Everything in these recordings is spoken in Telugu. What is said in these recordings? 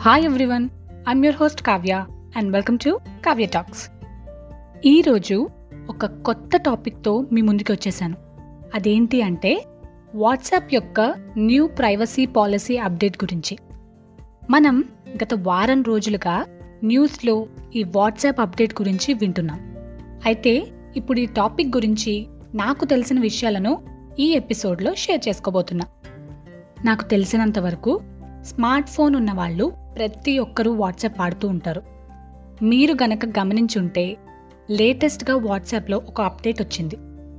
Hi everyone I'm your host Kavya and welcome to Kavya talks ఈరోజు ఒక కొత్త టాపిక్తో మీ ముందుకు వచ్చేసాను. అదేంటి అంటే వాట్సాప్ యొక్క న్యూ ప్రైవసీ పాలసీ అప్డేట్ గురించి. మనం గత వారం రోజులుగా న్యూస్లో ఈ వాట్సాప్ అప్డేట్ గురించి వింటున్నాం. అయితే ఇప్పుడు ఈ టాపిక్ గురించి నాకు తెలిసిన విషయాలను ఈ ఎపిసోడ్లో షేర్ చేసుకోబోతున్నా. నాకు తెలిసినంత వరకు స్మార్ట్ ఫోన్ ఉన్న వాళ్ళు ప్రతి ఒక్కరూ వాట్సాప్ వాడుతూ ఉంటారు. మీరు గనక గమనించుంటే లేటెస్ట్గా వాట్సాప్లో ఒక అప్డేట్ వచ్చింది.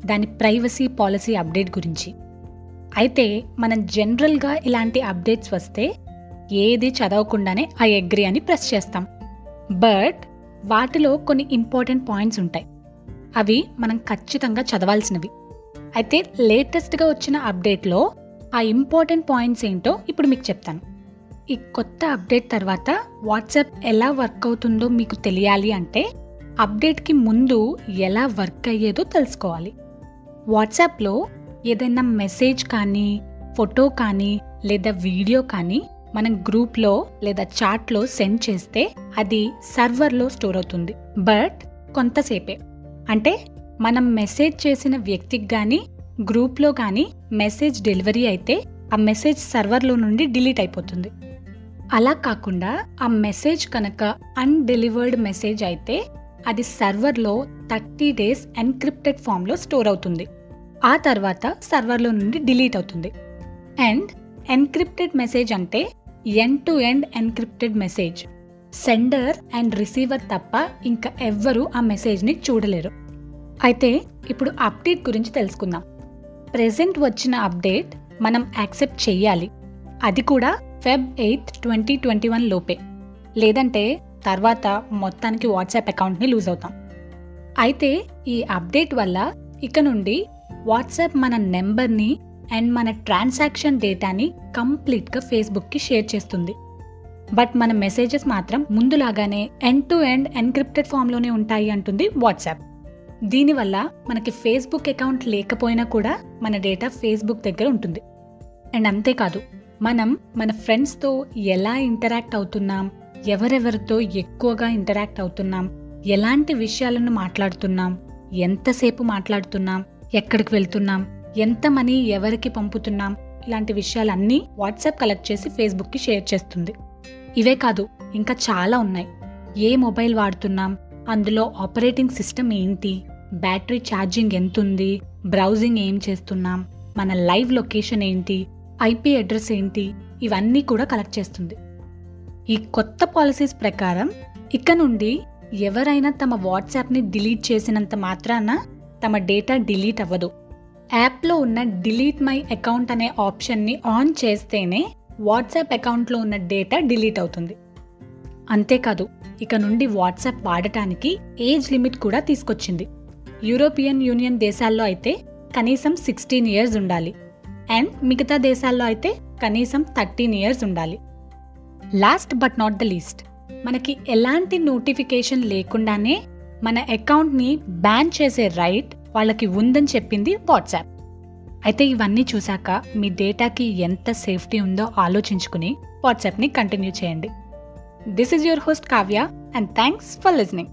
దాని ప్రైవసీ పాలసీ అప్డేట్ గురించి. అయితే మనం జనరల్గా ఇలాంటి అప్డేట్స్ వస్తే ఏది చదవకుండానే ఐ అగ్రి అని ప్రెస్ చేస్తాం. బట్ వాటిలో కొన్ని ఇంపార్టెంట్ పాయింట్స్ ఉంటాయి. అవి మనం ఖచ్చితంగా చదవాల్సినవి. అయితే లేటెస్ట్గా వచ్చిన అప్డేట్లో ఆ ఇంపార్టెంట్ పాయింట్స్ ఏంటో ఇప్పుడు మీకు చెప్తాను. ఈ కొత్త అప్డేట్ తర్వాత వాట్సాప్ ఎలా వర్క్ అవుతుందో మీకు తెలియాలి అంటే అప్డేట్కి ముందు ఎలా వర్క్ అయ్యేదో తెలుసుకోవాలి. వాట్సాప్లో ఏదైనా మెసేజ్ కానీ ఫోటో కానీ లేదా వీడియో కానీ మనం గ్రూప్లో లేదా చాట్లో సెండ్ చేస్తే అది సర్వర్లో స్టోర్ అవుతుంది. బట్ కొంతసేపే. అంటే మనం మెసేజ్ చేసిన వ్యక్తికి కానీ గ్రూప్లో కానీ మెసేజ్ డెలివరీ అయితే ఆ మెసేజ్ సర్వర్లో నుండి డిలీట్ అయిపోతుంది. అలా కాకుండా ఆ మెసేజ్ కనుక అన్డెలివర్డ్ మెసేజ్ అయితే అది సర్వర్లో థర్టీ డేస్ ఎన్క్రిప్టెడ్ ఫామ్లో స్టోర్ అవుతుంది. ఆ తర్వాత సర్వర్లో నుండి డిలీట్ అవుతుంది. అండ్ ఎన్క్రిప్టెడ్ మెసేజ్ అంటే end to end encrypted message. Sender and receiver తప్ప ఇంకా ఎవ్వరూ ఆ మెసేజ్ని చూడలేరు. అయితే ఇప్పుడు అప్డేట్ గురించి తెలుసుకుందాం. ప్రెజెంట్ వచ్చిన అప్డేట్ మనం యాక్సెప్ట్ చేయాలి. అది కూడా Feb eighth twenty twenty one లోపే. లేదంటే తర్వాత మొత్తానికి వాట్సాప్ అకౌంట్ని లూజ్ అవుతాం. అయితే ఈ అప్డేట్ వల్ల ఇక నుండి వాట్సాప్ మన నెంబర్ని అండ్ మన ట్రాన్సాక్షన్ డేటాని కంప్లీట్గా ఫేస్బుక్కి షేర్ చేస్తుంది. బట్ మన మెసేజెస్ మాత్రం ముందులాగానే ఎండ్ టు ఎండ్ ఎన్క్రిప్టెడ్ ఫామ్లోనే ఉంటాయి అంటుంది వాట్సాప్ దీనివల్ల మనకి ఫేస్బుక్ అకౌంట్ లేకపోయినా కూడా మన డేటా ఫేస్బుక్ దగ్గర ఉంటుంది. అండ్ అంతేకాదు మనం మన ఫ్రెండ్స్తో ఎలా ఇంటరాక్ట్ అవుతున్నాం? ఎవరెవరితో ఎక్కువగా ఇంటరాక్ట్ అవుతున్నాం? ఎలాంటి విషయాలను మాట్లాడుతున్నాం? ఎంతసేపు మాట్లాడుతున్నాం? ఎక్కడికి వెళ్తున్నాం? ఎంత మనీ ఎవరికి పంపుతున్నాం? ఇలాంటి విషయాలన్నీ వాట్సాప్ కలెక్ట్ చేసి ఫేస్బుక్కి షేర్ చేస్తుంది. ఇవే కాదు ఇంకా చాలా ఉన్నాయి. ఏ మొబైల్ వాడుతున్నాం? అందులో ఆపరేటింగ్ సిస్టమ్ ఏంటి? బ్యాటరీ ఛార్జింగ్ ఎంతుంది? బ్రౌజింగ్ ఏం చేస్తున్నాం? మన లైవ్ లొకేషన్ ఏంటి? ఐపీ అడ్రస్ ఏంటి? ఇవన్నీ కూడా కలెక్ట్ చేస్తుంది. ఈ కొత్త పాలసీస్ ప్రకారం ఇక నుండి ఎవరైనా తమ వాట్సాప్ని డిలీట్ చేసినంత మాత్రాన తమ డేటా డిలీట్ అవ్వదు. యాప్లో ఉన్న డిలీట్ మై అకౌంట్ అనే ఆప్షన్ని ఆన్ చేస్తేనే వాట్సాప్ అకౌంట్లో ఉన్న డేటా డిలీట్ అవుతుంది. అంతేకాదు ఇక నుండి వాట్సాప్ వాడటానికి ఏజ్ లిమిట్ కూడా తీసుకొచ్చింది. యూరోపియన్ యూనియన్ దేశాల్లో అయితే కనీసం సిక్స్టీన్ ఇయర్స్ ఉండాలి. అండ్ మిగతా దేశాల్లో అయితే కనీసం థర్టీన్ ఇయర్స్ ఉండాలి. Last but not the least మనకి ఎలాంటి నోటిఫికేషన్ లేకుండానే మన అకౌంట్ని బ్యాన్ చేసే రైట్ వాళ్ళకి ఉందని చెప్పింది వాట్సాప్ అయితే ఇవన్నీ చూశాక మీ డేటాకి ఎంత సేఫ్టీ ఉందో ఆలోచించుకుని వాట్సాప్ని కంటిన్యూ చేయండి. This is your host Kavya and thanks for listening